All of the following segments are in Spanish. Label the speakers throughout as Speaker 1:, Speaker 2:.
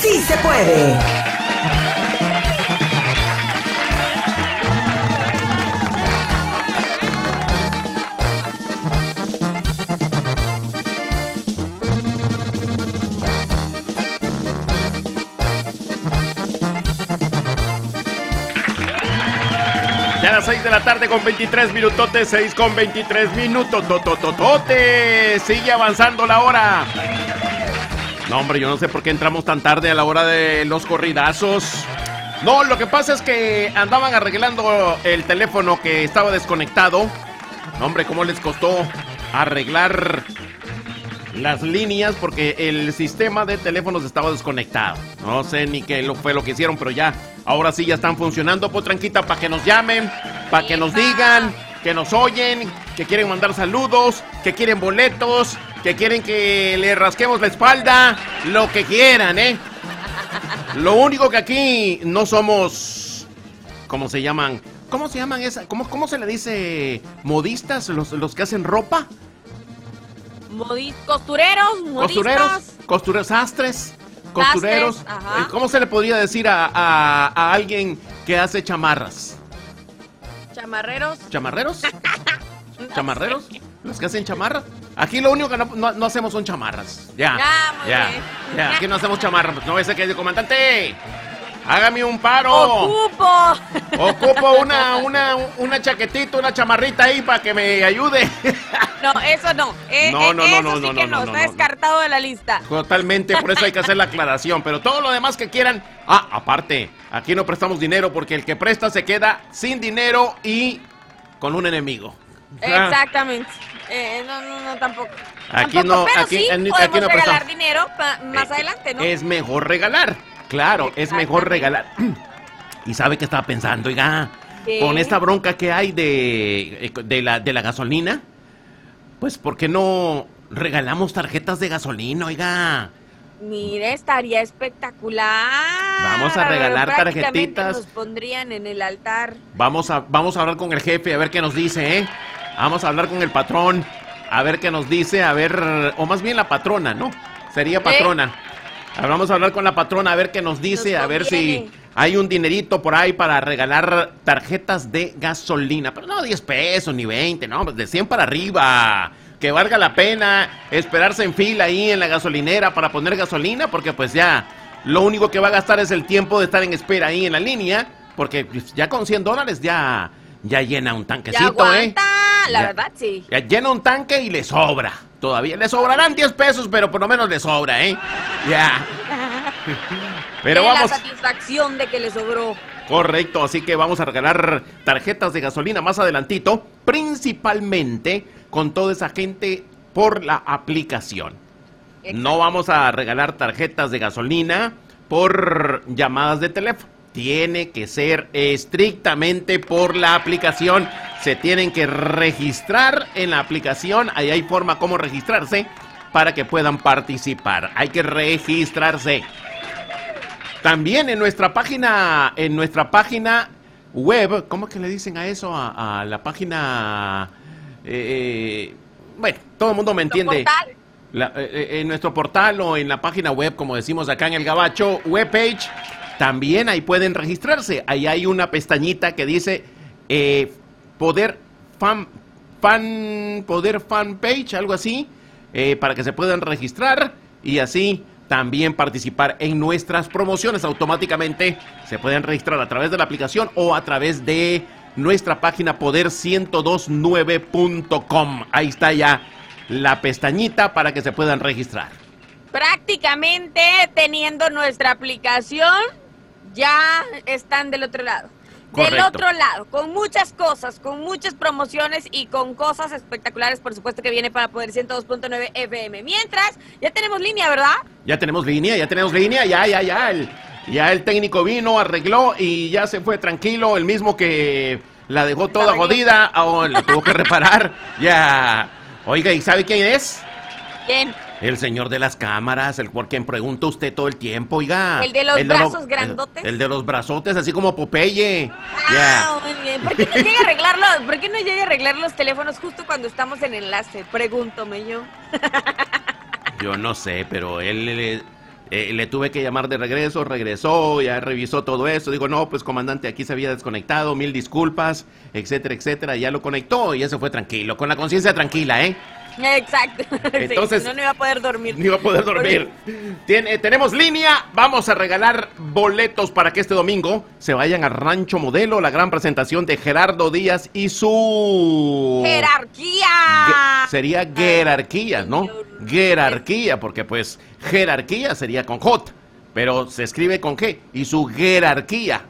Speaker 1: Sí se puede.
Speaker 2: Ya a las 6 de la tarde con 23 minutotes, 6 con 23 minutos, totototote. Sigue avanzando la hora. No, hombre, yo no sé por qué entramos tan tarde a la hora de los corridazos. No, lo que pasa es que andaban arreglando el teléfono que estaba desconectado. No, hombre, ¿cómo les costó arreglar las líneas? Porque el sistema de teléfonos estaba desconectado. No sé ni qué fue lo que hicieron, pero ya, ahora sí ya están funcionando. Pues tranquita, para que nos llamen, para que nos digan, que nos oyen, que quieren mandar saludos, que quieren boletos, que quieren que le rasquemos la espalda, lo que quieran, ¿eh? Lo único que aquí no somos, ¿cómo se llaman? ¿Cómo se llaman esa? ¿Cómo, cómo se le dice modistas, los, los que hacen ropa?
Speaker 3: Modi- costureros, modistas.
Speaker 2: Costureros, costureros, sastres, costureros. Eh, ¿Cómo se le podría decir a, a- a alguien que hace chamarras?
Speaker 3: Chamarreros.
Speaker 2: ¿Chamarreros? ¿Chamarreros? ¿Los que hacen chamarras? Aquí lo único que no, no- no hacemos son chamarras. Ya. Ya. Ya, aquí no hacemos chamarras. No ese que dice, comandante. Hágame un paro.
Speaker 3: Ocupo.
Speaker 2: Ocupo una, una, una chaquetita, una chamarrita ahí para que me ayude.
Speaker 3: No, eso no. Eh,
Speaker 2: No,
Speaker 3: eh,
Speaker 2: no, no,
Speaker 3: eso
Speaker 2: no,
Speaker 3: sí
Speaker 2: no,
Speaker 3: que
Speaker 2: no,
Speaker 3: no,
Speaker 2: no,
Speaker 3: está descartado de la lista.
Speaker 2: Totalmente, por eso hay que hacer la aclaración. Pero todo lo demás que quieran. Ah, aparte, aquí no prestamos dinero porque el que presta se queda sin dinero y con un enemigo. Ah,
Speaker 3: Exactamente. Eh, no, no, no, tampoco.
Speaker 2: Aquí
Speaker 3: Tampoco,
Speaker 2: no,
Speaker 3: pero
Speaker 2: aquí-
Speaker 3: sí
Speaker 2: en- aquí
Speaker 3: podemos
Speaker 2: no
Speaker 3: regalar
Speaker 2: prestamos.
Speaker 3: dinero pa- más
Speaker 2: eh,
Speaker 3: adelante, ¿no?
Speaker 2: Es mejor regalar. Claro, es mejor regalar. ¿Y sabe qué estaba pensando, oiga?
Speaker 3: ¿Qué?
Speaker 2: Con esta bronca que hay de, de, la, de la gasolina, pues ¿por qué no regalamos tarjetas de gasolina, oiga?
Speaker 3: Mire, estaría espectacular.
Speaker 2: Vamos a regalar tarjetitas.
Speaker 3: Nos pondrían en el altar.
Speaker 2: Vamos a, vamos a hablar con el jefe a ver qué nos dice, ¿eh? Vamos a hablar con el patrón a ver qué nos dice, a ver, o más bien la patrona, ¿no? Sería patrona. Ahora Vamos a hablar con la patrona a ver qué nos dice,
Speaker 3: Nos
Speaker 2: a ver si hay un dinerito por ahí para regalar tarjetas de gasolina. Pero no 10 pesos ni 20, no, pues de 100 para arriba. Que valga la pena esperarse en fila ahí en la gasolinera para poner gasolina, porque pues ya lo único que va a gastar es el tiempo de estar en espera ahí en la línea, porque pues, ya con 100 dólares ya, ya llena un
Speaker 3: Ya
Speaker 2: tanquecito, ¿eh?
Speaker 3: la
Speaker 2: Ya.
Speaker 3: verdad, sí.
Speaker 2: Ya llena un tanque y le sobra. Todavía le sobrarán 10 pesos, pero por lo menos le sobra, ¿eh? Ya. Pero vamos.
Speaker 3: la satisfacción de que le sobró.
Speaker 2: Correcto, así que vamos a regalar tarjetas de gasolina más adelantito, principalmente con toda esa gente por la aplicación. No vamos a regalar tarjetas de gasolina por llamadas de teléfono. Tiene que ser estrictamente por la aplicación. Se tienen que registrar en la aplicación. Ahí hay forma como registrarse para que puedan participar. Hay que registrarse. También en nuestra página, en nuestra página web, ¿cómo que le dicen a eso? A, a la página, eh, bueno, todo el mundo me entiende. La- eh, eh, en nuestro portal o en la página web, como decimos acá en el Gabacho, webpage, también ahí pueden registrarse. Ahí hay una pestañita que dice eh, poder fan, fan, poder fanpage, algo así, eh, para que se puedan registrar y así también participar en nuestras promociones. Automáticamente se pueden registrar a través de la aplicación o a través de nuestra página poder1029.com. Ahí está ya la pestañita para que se puedan registrar.
Speaker 3: Prácticamente teniendo nuestra aplicación, ya están del otro lado. Del otro lado, con muchas cosas, con muchas promociones y con cosas espectaculares, por supuesto, que viene para Poder 102.9 FM. Mientras, ya tenemos línea, ¿verdad?
Speaker 2: Ya tenemos línea, ya tenemos línea, ya, ya, ya. El, ya el técnico vino, arregló y ya se fue tranquilo. El mismo que la dejó toda
Speaker 3: arregló.
Speaker 2: jodida, oh, la tuvo que reparar. Ya. Oiga, ¿y sabe quién es?
Speaker 3: Bien.
Speaker 2: El señor de las cámaras, el por quien pregunta usted todo el tiempo, oiga.
Speaker 3: ¿El de los
Speaker 2: lo-
Speaker 3: brazos grandotes?
Speaker 2: El, el de los brazotes, así como Popeye. Ya.
Speaker 3: Ah, muy bien. ¿Por qué no llega a arreglarlo? ¿Por qué no llega a arreglar los teléfonos justo cuando estamos en enlace? Pregúntome yo.
Speaker 2: Yo no sé, pero él, él- eh, le tuve que llamar de regreso, regresó, ya revisó todo eso. Digo, no, pues comandante, aquí se había desconectado, mil disculpas, etcétera, etcétera. Ya lo conectó y se fue tranquilo, con la conciencia tranquila, ¿eh?
Speaker 3: Exacto.
Speaker 2: Entonces,
Speaker 3: no, no iba a poder dormir.
Speaker 2: No iba a poder dormir. Tiene, tenemos línea. Vamos a regalar boletos para que este domingo se vayan al Rancho Modelo, la gran presentación de Gerardo Díaz y su...
Speaker 3: ¡Jerarquía!
Speaker 2: sería jerarquía, ¿no? Jerarquía, porque pues jerarquía sería con J, pero se escribe con G. Y su jerarquía.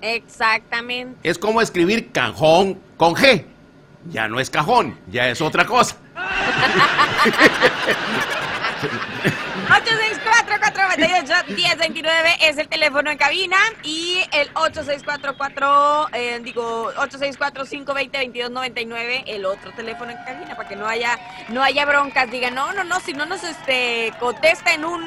Speaker 3: Exactamente.
Speaker 2: Es como escribir cajón con G. Ya no es cajón, ya es otra cosa.
Speaker 3: 864-498-1029 es el teléfono en cabina y el 8644, eh, digo, 864-520-2299, el otro teléfono en cabina para que no haya, no haya broncas. Digan, no, no, no, si no nos este, contesta en un,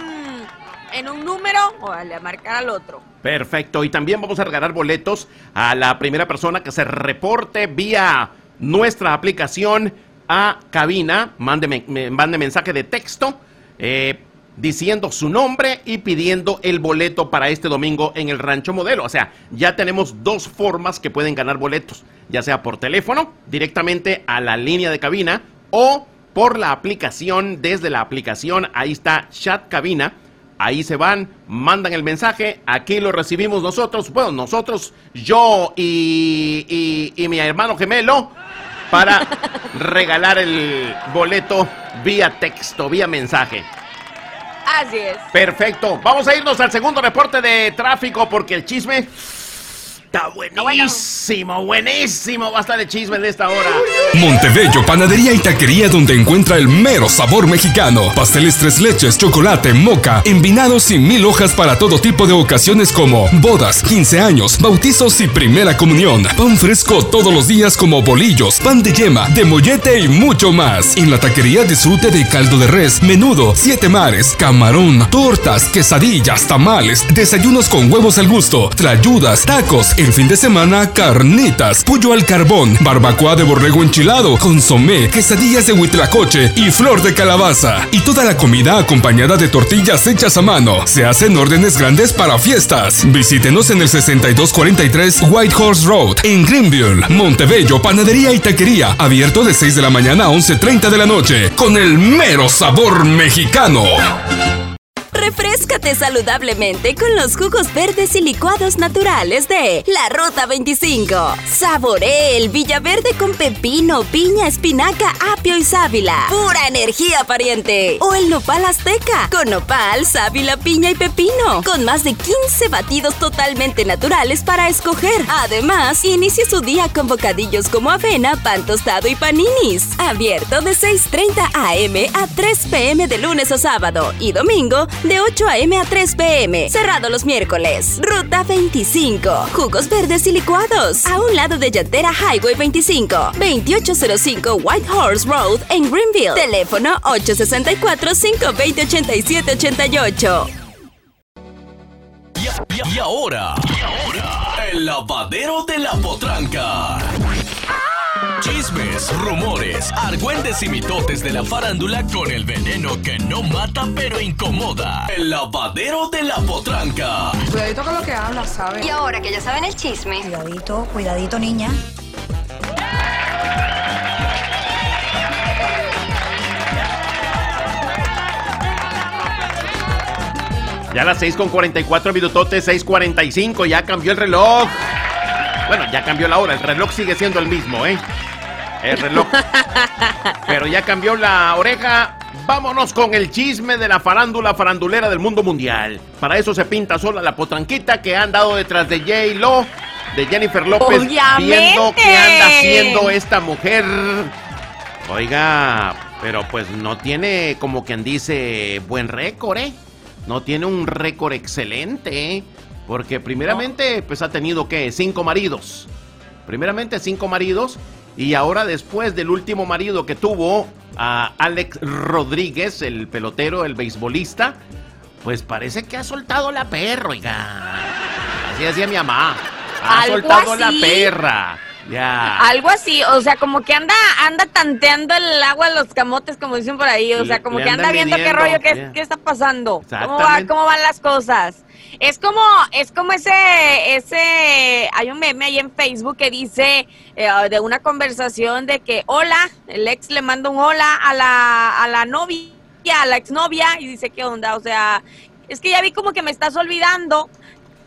Speaker 3: en un número, o a marcar al otro.
Speaker 2: Perfecto, y también vamos a regalar boletos a la primera persona que se reporte vía nuestra aplicación a cabina, mande, mande mensaje de texto eh, diciendo su nombre y pidiendo el boleto para este domingo en el Rancho Modelo. O sea, ya tenemos dos formas que pueden ganar boletos, ya sea por teléfono, directamente a la línea de cabina o por la aplicación, desde la aplicación, ahí está chat cabina. Ahí se van, mandan el mensaje, aquí lo recibimos nosotros, bueno, nosotros, yo y, y mi hermano gemelo, para regalar el boleto vía texto, vía mensaje.
Speaker 3: Así es.
Speaker 2: Perfecto. Vamos a irnos al segundo reporte de tráfico porque el chisme Está buenísimo, buenísimo. Basta de chisme de esta hora.
Speaker 4: Montebello, panadería y taquería donde encuentra el mero sabor mexicano. Pasteles tres leches, chocolate, moca, envinados y mil hojas para todo tipo de ocasiones como bodas, 15 años, bautizos y primera comunión. Pan fresco todos los días como bolillos, pan de yema, de mollete y mucho más. En la taquería disfrute de caldo de res, menudo, siete mares, camarón, tortas, quesadillas, tamales, desayunos con huevos al gusto, trayudas, tacos, el fin de semana, carnitas, pollo al carbón, barbacoa de borrego enchilado, consomé, quesadillas de huitlacoche y flor de calabaza. Y toda la comida acompañada de tortillas hechas a mano. Se hacen órdenes grandes para fiestas. Visítenos en el 6243 White Horse Road, en Greenville, Montebello, Panadería y Taquería. Abierto de 6 de la mañana a 11.30 de la noche. Con el mero sabor mexicano.
Speaker 5: Refrescate saludablemente con los jugos verdes y licuados naturales de La Ruta 25. Saboree el Villaverde con pepino, piña, espinaca, apio y sábila. Pura energía, pariente. O el Nopal Azteca con nopal, sábila, piña y pepino. Con más de 15 batidos totalmente naturales para escoger. Además, inicie su día con bocadillos como avena, pan tostado y paninis. Abierto de 6.30 am a 3 pm de lunes a sábado y domingo de 8 a.m. a 3 p.m. Cerrado los miércoles. Ruta 25. Jugos verdes y licuados. A un lado de Yantera Highway 25. 2805 White Horse Road en Greenville. Teléfono 864-520-8788.
Speaker 6: Y, y, ahora, y ahora, el lavadero de la potranca. Chismes, rumores, argüendes y mitotes de la farándula con el veneno que no mata pero incomoda. El lavadero de la potranca.
Speaker 7: Cuidadito con lo que hablas, ¿sabes?
Speaker 8: Y ahora que ya saben el chisme.
Speaker 7: Cuidadito, cuidadito, niña.
Speaker 2: Ya a las 6 con 44 minutotes, 6.45, ya cambió el reloj. Bueno, ya cambió la hora, el reloj sigue siendo el mismo, ¿eh? El reloj. Pero ya cambió la oreja. Vámonos con el chisme de la farándula farandulera del mundo mundial. Para eso se pinta sola la potranquita que han dado detrás de J. Lo, de Jennifer López, viendo qué anda haciendo esta mujer. Oiga, pero pues no tiene como quien dice buen récord, ¿eh? No tiene un récord excelente, ¿eh? Porque primeramente, pues ha tenido que cinco maridos. Primeramente cinco maridos. Y ahora después del último marido que tuvo, a Alex Rodríguez, el pelotero, el beisbolista, pues parece que ha soltado la perra, oiga. Así decía mi mamá. Ha soltado la perra. Ya.
Speaker 3: Algo así, o sea, como que anda anda tanteando el agua de los camotes, como dicen por ahí, o sea, como
Speaker 2: le
Speaker 3: que anda viendo qué rollo, qué, qué está pasando, cómo, va, cómo van las cosas. Es como, es como ese, ese, hay un meme ahí en Facebook que dice eh, de una conversación de que, hola, el ex le manda un hola a la, a la novia, a la exnovia, y dice, ¿qué onda? O sea, es que ya vi como que me estás olvidando,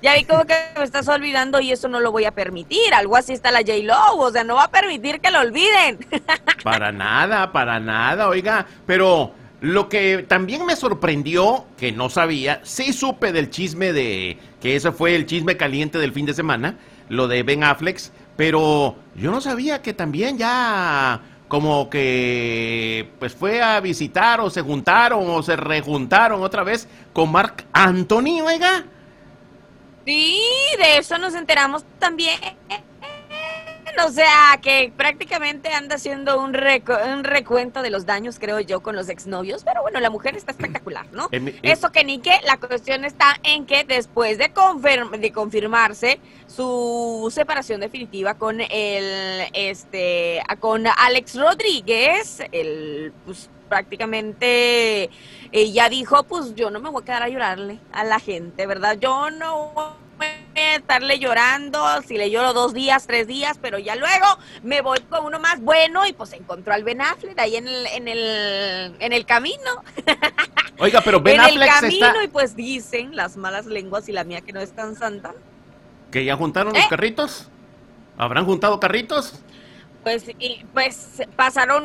Speaker 3: ya vi como que me estás olvidando y eso no lo voy a permitir. Algo así está la J-Lo, o sea, no va a permitir que lo olviden.
Speaker 2: Para nada, para nada, oiga. Pero lo que también me sorprendió, que no sabía, sí supe del chisme de que ese fue el chisme caliente del fin de semana, lo de Ben Affleck, pero yo no sabía que también ya como que pues fue a visitar o se juntaron o se rejuntaron otra vez con Mark Anthony, oiga.
Speaker 3: Sí, de eso nos enteramos también. O sea, que prácticamente anda haciendo un, un recuento de los daños, creo yo, con los exnovios. Pero bueno, la mujer está espectacular, ¿no? Eso que ni que, la cuestión está en que después de, confirm- de confirmarse su separación definitiva con el, este, con Alex Rodríguez, el, pues prácticamente ella dijo, pues yo no me voy a quedar a llorarle a la gente, ¿verdad? Yo no voy a estarle llorando, si le lloro dos días, tres días, pero ya luego me voy con uno más bueno y pues encontró al Ben Affleck ahí en el, en el, en el camino,
Speaker 2: Oiga, pero Ben
Speaker 3: en el
Speaker 2: Affleck
Speaker 3: camino
Speaker 2: está...
Speaker 3: y pues dicen las malas lenguas y la mía que no es tan santa,
Speaker 2: ¿Que ya juntaron los
Speaker 3: ¿Eh?
Speaker 2: carritos? ¿Habrán juntado carritos?
Speaker 3: Pues, y, pues pasaron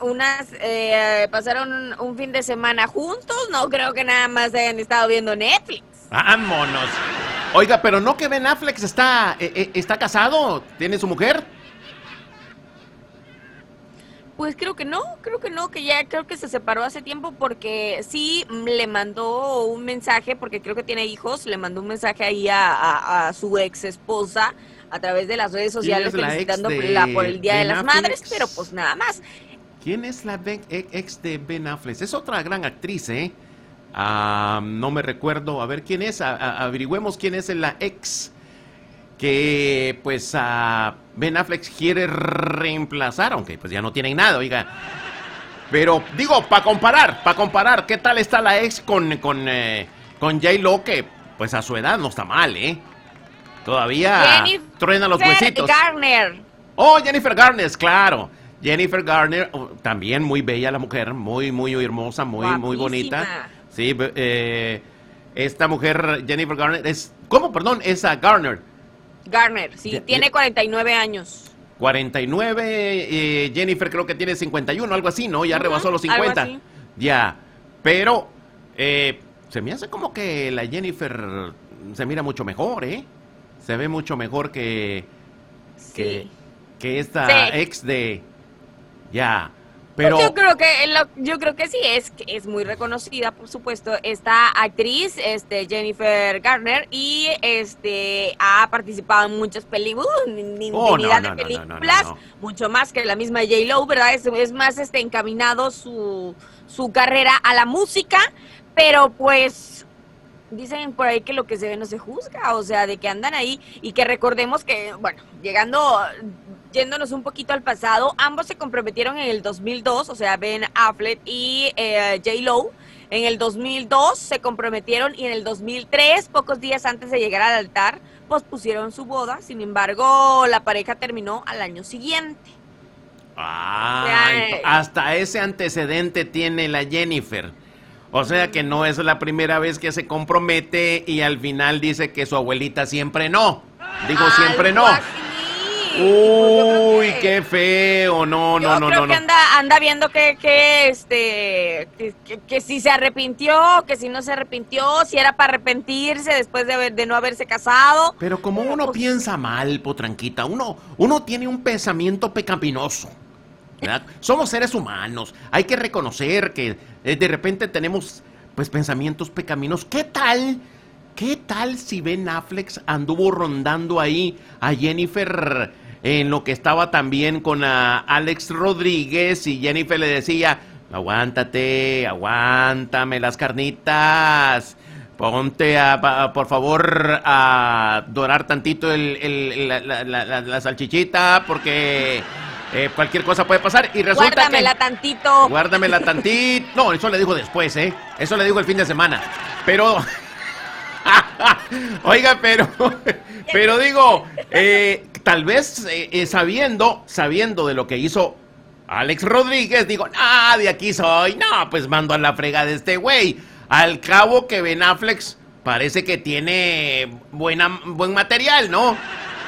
Speaker 3: unas, eh, pasaron un fin de semana juntos, no creo que nada más hayan estado viendo Netflix.
Speaker 2: Vámonos. Oiga, pero no que Ben Affleck está, eh, eh, está casado, tiene su mujer.
Speaker 3: Pues creo que no, creo que no, que ya creo que se separó hace tiempo porque sí le mandó un mensaje, porque creo que tiene hijos, le mandó un mensaje ahí a, a- a su ex esposa a través de las redes sociales
Speaker 2: es la ex
Speaker 3: felicitándola
Speaker 2: de
Speaker 3: por el Día de las
Speaker 2: Affleck?
Speaker 3: Madres, pero pues nada más.
Speaker 2: ¿Quién es la ex de Ben Affleck? Es otra gran actriz, ¿eh? Ah, no me recuerdo. A ver quién es. A- a- averigüemos quién es la ex que, pues, a Ben Affleck quiere reemplazar, aunque pues ya no tienen nada, oiga. Pero digo, para comparar, para comparar, ¿qué tal está la ex con, con, eh, con J-Lo? Que pues a su edad no está mal, ¿eh? Todavía truena los
Speaker 3: Jennifer
Speaker 2: huesitos.
Speaker 3: Garner.
Speaker 2: Oh, Jennifer Garner, claro. Jennifer Garner, oh, también muy bella la mujer, muy, muy hermosa, muy, muy bonita. Sí, eh, esta mujer, Jennifer Garner, es, ¿cómo, perdón? Es a Garner.
Speaker 3: Garner, sí,
Speaker 2: Ya-
Speaker 3: tiene
Speaker 2: ya-
Speaker 3: 49 años.
Speaker 2: 49, eh, Jennifer creo que tiene 51, algo así, ¿no? Ya rebasó los
Speaker 3: algo
Speaker 2: 50.
Speaker 3: así.
Speaker 2: Ya, pero eh, se me hace como que la Jennifer se mira mucho mejor, ¿eh? Se ve mucho mejor que, que,
Speaker 3: Sí.
Speaker 2: que esta
Speaker 3: Sí.
Speaker 2: ex de... Ya, pero...
Speaker 3: yo creo que lo- yo creo que sí es es muy reconocida, por supuesto, esta actriz, este Jennifer Garner y este ha participado en muchas películas, infinidad
Speaker 2: Oh, no, no,
Speaker 3: de películas,
Speaker 2: no.
Speaker 3: mucho más que la misma J Lo, ¿verdad? Es, es más este encaminado su su carrera a la música, pero pues dicen por ahí que lo que se ve no se juzga, o sea, de que andan ahí y que recordemos que, bueno, llegando, yéndonos un poquito al pasado, ambos se comprometieron en el 2002, o sea, Ben Affleck y eh, J. Lo. En el 2002 se comprometieron y en el 2003, pocos días antes de llegar al altar, pospusieron su boda. Sin embargo, la pareja terminó al año siguiente.
Speaker 2: Ah, hasta ese antecedente tiene la Jennifer. O sea que no es la primera vez que se compromete y al final dice que su abuelita siempre no. Digo, siempre no.
Speaker 3: pues
Speaker 2: Uy, qué feo. No,
Speaker 3: Yo
Speaker 2: no, no,
Speaker 3: creo
Speaker 2: no.
Speaker 3: que
Speaker 2: no.
Speaker 3: anda, anda viendo que, que este, que, si se arrepintió, que si no se arrepintió, si era para arrepentirse después de, haber- de no haberse casado.
Speaker 2: Pero como uno
Speaker 3: pues-
Speaker 2: piensa mal, potranquita, uno, uno tiene un pensamiento pecaminoso. Somos seres humanos. Hay que reconocer que eh, de repente tenemos pues pensamientos pecaminosos. ¿Qué tal? ¿Qué tal si Ben Affleck anduvo rondando ahí a Jennifer en lo que estaba también con Alex Rodríguez y Jennifer le decía, aguántate, aguántame las carnitas, Ponte, a, por favor, a dorar tantito la salchichita, porque eh, cualquier cosa puede pasar. Y resulta
Speaker 3: Guárdamela
Speaker 2: que...
Speaker 3: tantito.
Speaker 2: Guárdamela tantito. No, eso le dijo después, ¿eh? Eso le dijo el fin de semana. Pero... Oiga, pero... Pero digo, eh, tal vez eh, sabiendo, sabiendo de lo que hizo Alex Rodríguez, digo, ah, de aquí soy. No, pues mando a la frega de este güey. Al cabo que Ben Affleck parece que tiene buena, buen material, ¿no?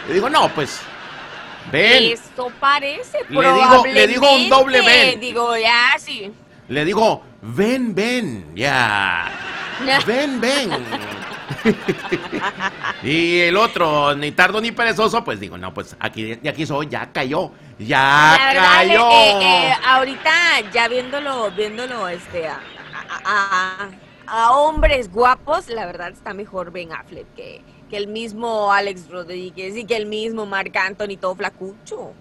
Speaker 2: Le digo, no, pues...
Speaker 3: Eso parece,
Speaker 2: Le digo- le digo un doble ven.
Speaker 3: Digo, ya, sí.
Speaker 2: le digo, ven, ven, ya. Ven, ven. y el otro, ni tardo ni perezoso, pues digo, no, pues aquí, aquí soy, ya cayó. Ya
Speaker 3: La verdad,
Speaker 2: cayó.
Speaker 3: eh, eh, ahorita ya viéndolo, viéndolo, este, a, a- a- a hombres guapos, la verdad está mejor Ben Affleck que, que el mismo Alex Rodríguez y que el mismo Marc Anthony, todo flacucho.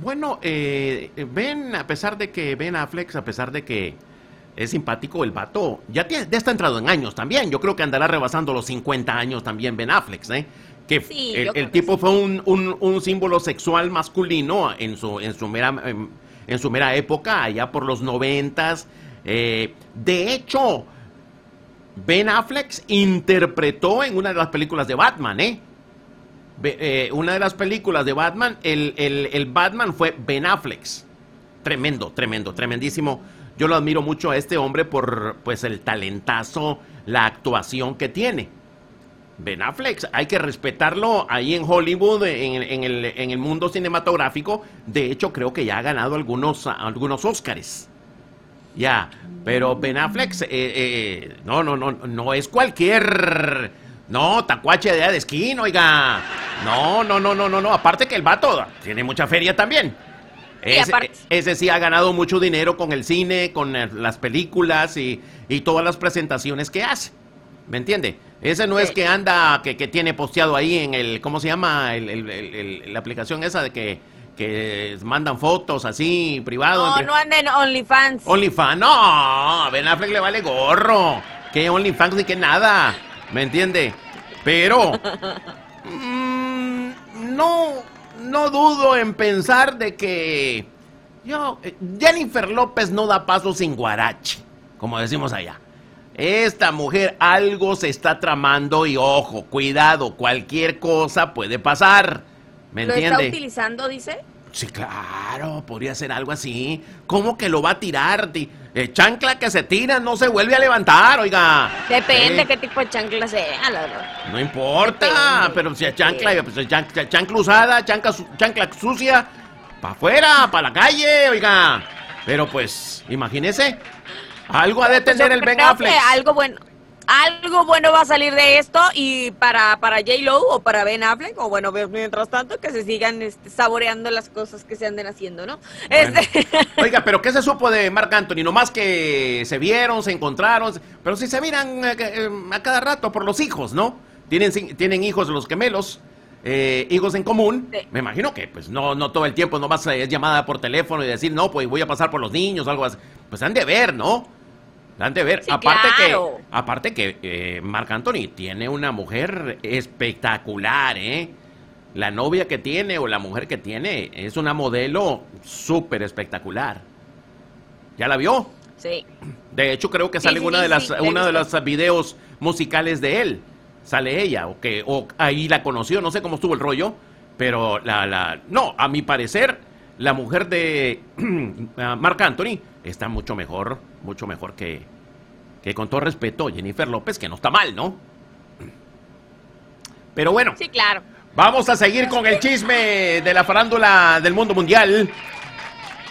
Speaker 2: Bueno, eh, Ben, a pesar de que Ben Affleck, a pesar de que es simpático el vato, ya, tiene- ya está entrado en años también. Yo creo que andará rebasando los 50 años también Ben Affleck, ¿eh? Que
Speaker 3: Sí,
Speaker 2: el,
Speaker 3: que
Speaker 2: tipo fue un, un- un símbolo sexual masculino en su, en su, mera, en su mera época, allá por los noventas. Eh, de hecho, Ben Affleck interpretó en una de las películas de Batman, ¿eh? Eh, una de las películas de Batman, el, el- el Batman fue Ben Affleck. Tremendo, tremendo, tremendísimo. Yo lo admiro mucho a este hombre por pues el talentazo, la actuación que tiene. Ben Affleck, hay que respetarlo ahí en Hollywood, en, en el, en el mundo cinematográfico. De hecho, creo que ya ha ganado algunos, algunos Óscares. Ya, pero Ben Affleck, eh, eh, no, no, no, no es cualquier, no, tacuache de, esquina, oiga. No, no, no, no, no, no, aparte que el vato tiene mucha feria también. Ese, sí ha ganado mucho dinero con el cine, con las películas y, y todas las presentaciones que hace. ¿Me entiende? Ese no es que anda, que, que tiene posteado ahí en el, ¿cómo se llama? El- el- el- el- la aplicación esa de que, que mandan fotos así, privado.
Speaker 3: No, no anda en OnlyFans.
Speaker 2: OnlyFans, no, a Ben Affleck le vale gorro. Que OnlyFans ni que nada, ¿me entiende? Pero mm, no, no dudo en pensar de que yo, eh, Jennifer López no da paso sin guarache, como decimos allá. Esta mujer algo se está tramando y ojo, cuidado, cualquier cosa puede pasar. ¿Me
Speaker 3: ¿Lo está utilizando, dice?
Speaker 2: Sí, claro, podría ser algo así. ¿Cómo que lo va a tirar? Ti- eh, chancla que se tira no se vuelve a levantar, oiga.
Speaker 3: Depende
Speaker 2: Eh,
Speaker 3: qué tipo de chancla sea, la verdad.
Speaker 2: No importa,
Speaker 3: Depende.
Speaker 2: pero si es chancla, pues es chan- chancla usada, chancla, chancla sucia, para afuera, para la calle, oiga. Pero pues, imagínese, algo ha de
Speaker 3: Pues
Speaker 2: tener
Speaker 3: yo
Speaker 2: el Ben Affleck.
Speaker 3: algo bueno, algo bueno va a salir de esto y para, para J-Lo o para Ben Affleck, o bueno, mientras tanto que se sigan este, saboreando las cosas que se anden haciendo, ¿no?
Speaker 2: Bueno.
Speaker 3: Este,
Speaker 2: Oiga, pero ¿qué se supo de Marc Anthony? Nomás que se vieron, se encontraron, pero si se miran eh, eh, a cada rato por los hijos, ¿no? Tienen, tienen hijos los gemelos, eh, hijos en común.
Speaker 3: Sí.
Speaker 2: Me imagino que pues no, no todo el tiempo nomás es llamada por teléfono y decir, no, pues voy a pasar por los niños o algo así. Pues han de ver, ¿no? De ver.
Speaker 3: Sí,
Speaker 2: aparte
Speaker 3: claro.
Speaker 2: que, aparte que eh, Marc Anthony tiene una mujer espectacular, ¿eh? La novia que tiene o la mujer que tiene es una modelo súper espectacular. ¿Ya la vio?
Speaker 3: sí.
Speaker 2: De hecho, creo que
Speaker 3: Sí,
Speaker 2: sale en
Speaker 3: sí,
Speaker 2: una
Speaker 3: sí,
Speaker 2: de las
Speaker 3: sí,
Speaker 2: una de los videos musicales de él. Sale ella, o que o ahí la conoció, no sé cómo estuvo el rollo, pero la, la no, a mi parecer, la mujer de ah, Marc Anthony está mucho mejor, mucho mejor que, que con todo respeto, Jennifer López, que no está mal, ¿no? Pero bueno,
Speaker 3: Sí, claro.
Speaker 2: Vamos a seguir con el chisme de la farándula del mundo mundial.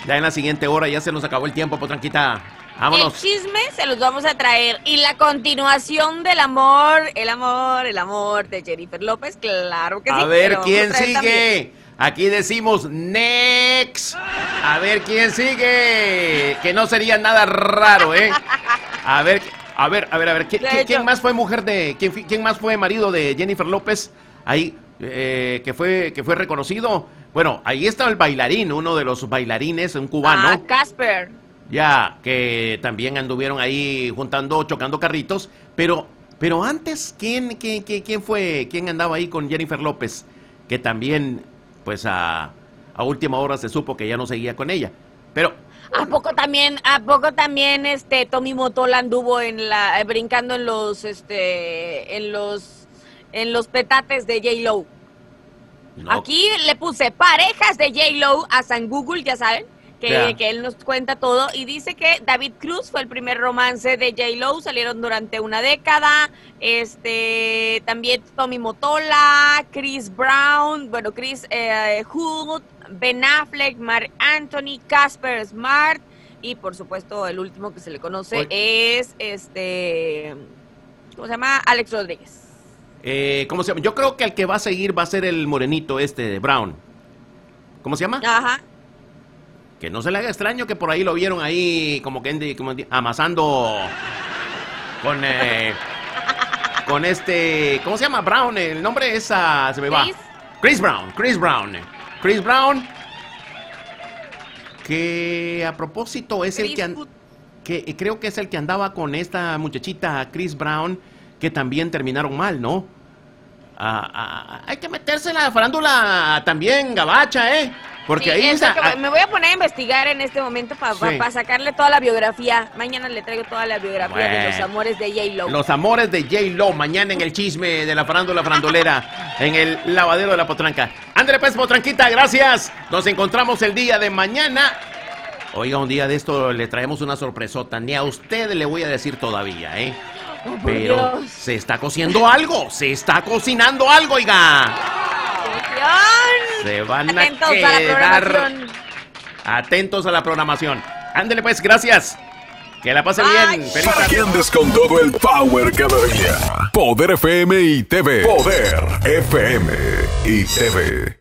Speaker 2: Ya en la siguiente hora ya se nos acabó el tiempo, potranquita. Vámonos.
Speaker 3: El chisme se los vamos a traer. Y la continuación del amor, el amor, el amor de Jennifer López, claro que sí.
Speaker 2: A ver quién
Speaker 3: también.
Speaker 2: Aquí decimos next. A ver quién sigue. Que no sería nada raro, ¿eh? A ver, a ver, a ver, a ver. ¿Quién, más fue mujer de. Quién, más fue marido de Jennifer López? Ahí, eh, que, fue, que fue reconocido. Bueno, ahí está el bailarín, uno de los bailarines, un cubano.
Speaker 3: Ah, Casper.
Speaker 2: Ya, que también anduvieron ahí juntando, chocando carritos, pero Pero antes, ¿quién, quién, quién, quién fue? ¿Quién andaba ahí con Jennifer López? Que también, pues a, a última hora se supo que ya no seguía con ella. Pero
Speaker 3: ¿A poco también, a poco también este Tommy Motola anduvo en la eh, brincando en los este en los en los petates de J Lo?
Speaker 2: no,
Speaker 3: Aquí le puse parejas de J Lo a San Google, ya saben, que, él nos cuenta todo y dice que David Cruz fue el primer romance de J Lo, salieron durante una década, este también Tommy Motola, Chris Brown, bueno Chris eh, Hood, Ben Affleck, Mark Anthony, Casper Smart y por supuesto el último que se le conoce es este ¿cómo se llama? Alex Rodríguez.
Speaker 2: eh, ¿cómo se llama? Yo creo que el que va a seguir va a ser el morenito este de Brown. ¿Cómo se llama?
Speaker 3: Ajá.
Speaker 2: Que no se le haga extraño que por ahí lo vieron ahí como que como amasando con eh, con este, ¿cómo se llama? Brown, el nombre es ah, se me va.
Speaker 3: Chris.
Speaker 2: Chris Brown, Chris Brown. Chris Brown que a propósito es el que an-
Speaker 3: Wood.
Speaker 2: que eh, creo que es el que andaba con esta muchachita Chris Brown que también terminaron mal, ¿no? Ah, ah, hay que meterse en la farándula también gabacha, ¿eh? Porque
Speaker 3: Sí,
Speaker 2: ahí
Speaker 3: es
Speaker 2: está, ah,
Speaker 3: me voy a poner a investigar en este momento para
Speaker 2: Sí.
Speaker 3: sacarle toda la biografía. Mañana le traigo toda la biografía de los amores de J Lo.
Speaker 2: Los amores de J. Lo, mañana en el chisme de la farándula frandolera, en el lavadero de la potranca. André pues, potranquita, gracias. Nos encontramos el día de mañana. Oiga, un día de esto le traemos una sorpresota. Ni a usted le voy a decir todavía, ¿eh?
Speaker 3: Oh,
Speaker 2: Pero
Speaker 3: Dios.
Speaker 2: se está cociendo algo, se está cocinando algo, oiga.
Speaker 3: ¡Atención!
Speaker 2: Se van
Speaker 3: Atentos
Speaker 2: a
Speaker 3: a la
Speaker 2: quedar
Speaker 3: programación.
Speaker 2: atentos a la programación. Ándele pues, gracias. Que la pase
Speaker 3: Bye.
Speaker 2: bien. Feliz
Speaker 4: Para
Speaker 2: tarde.
Speaker 4: que andes con todo el power cada día. Poder FM y TV. Poder FM y TV.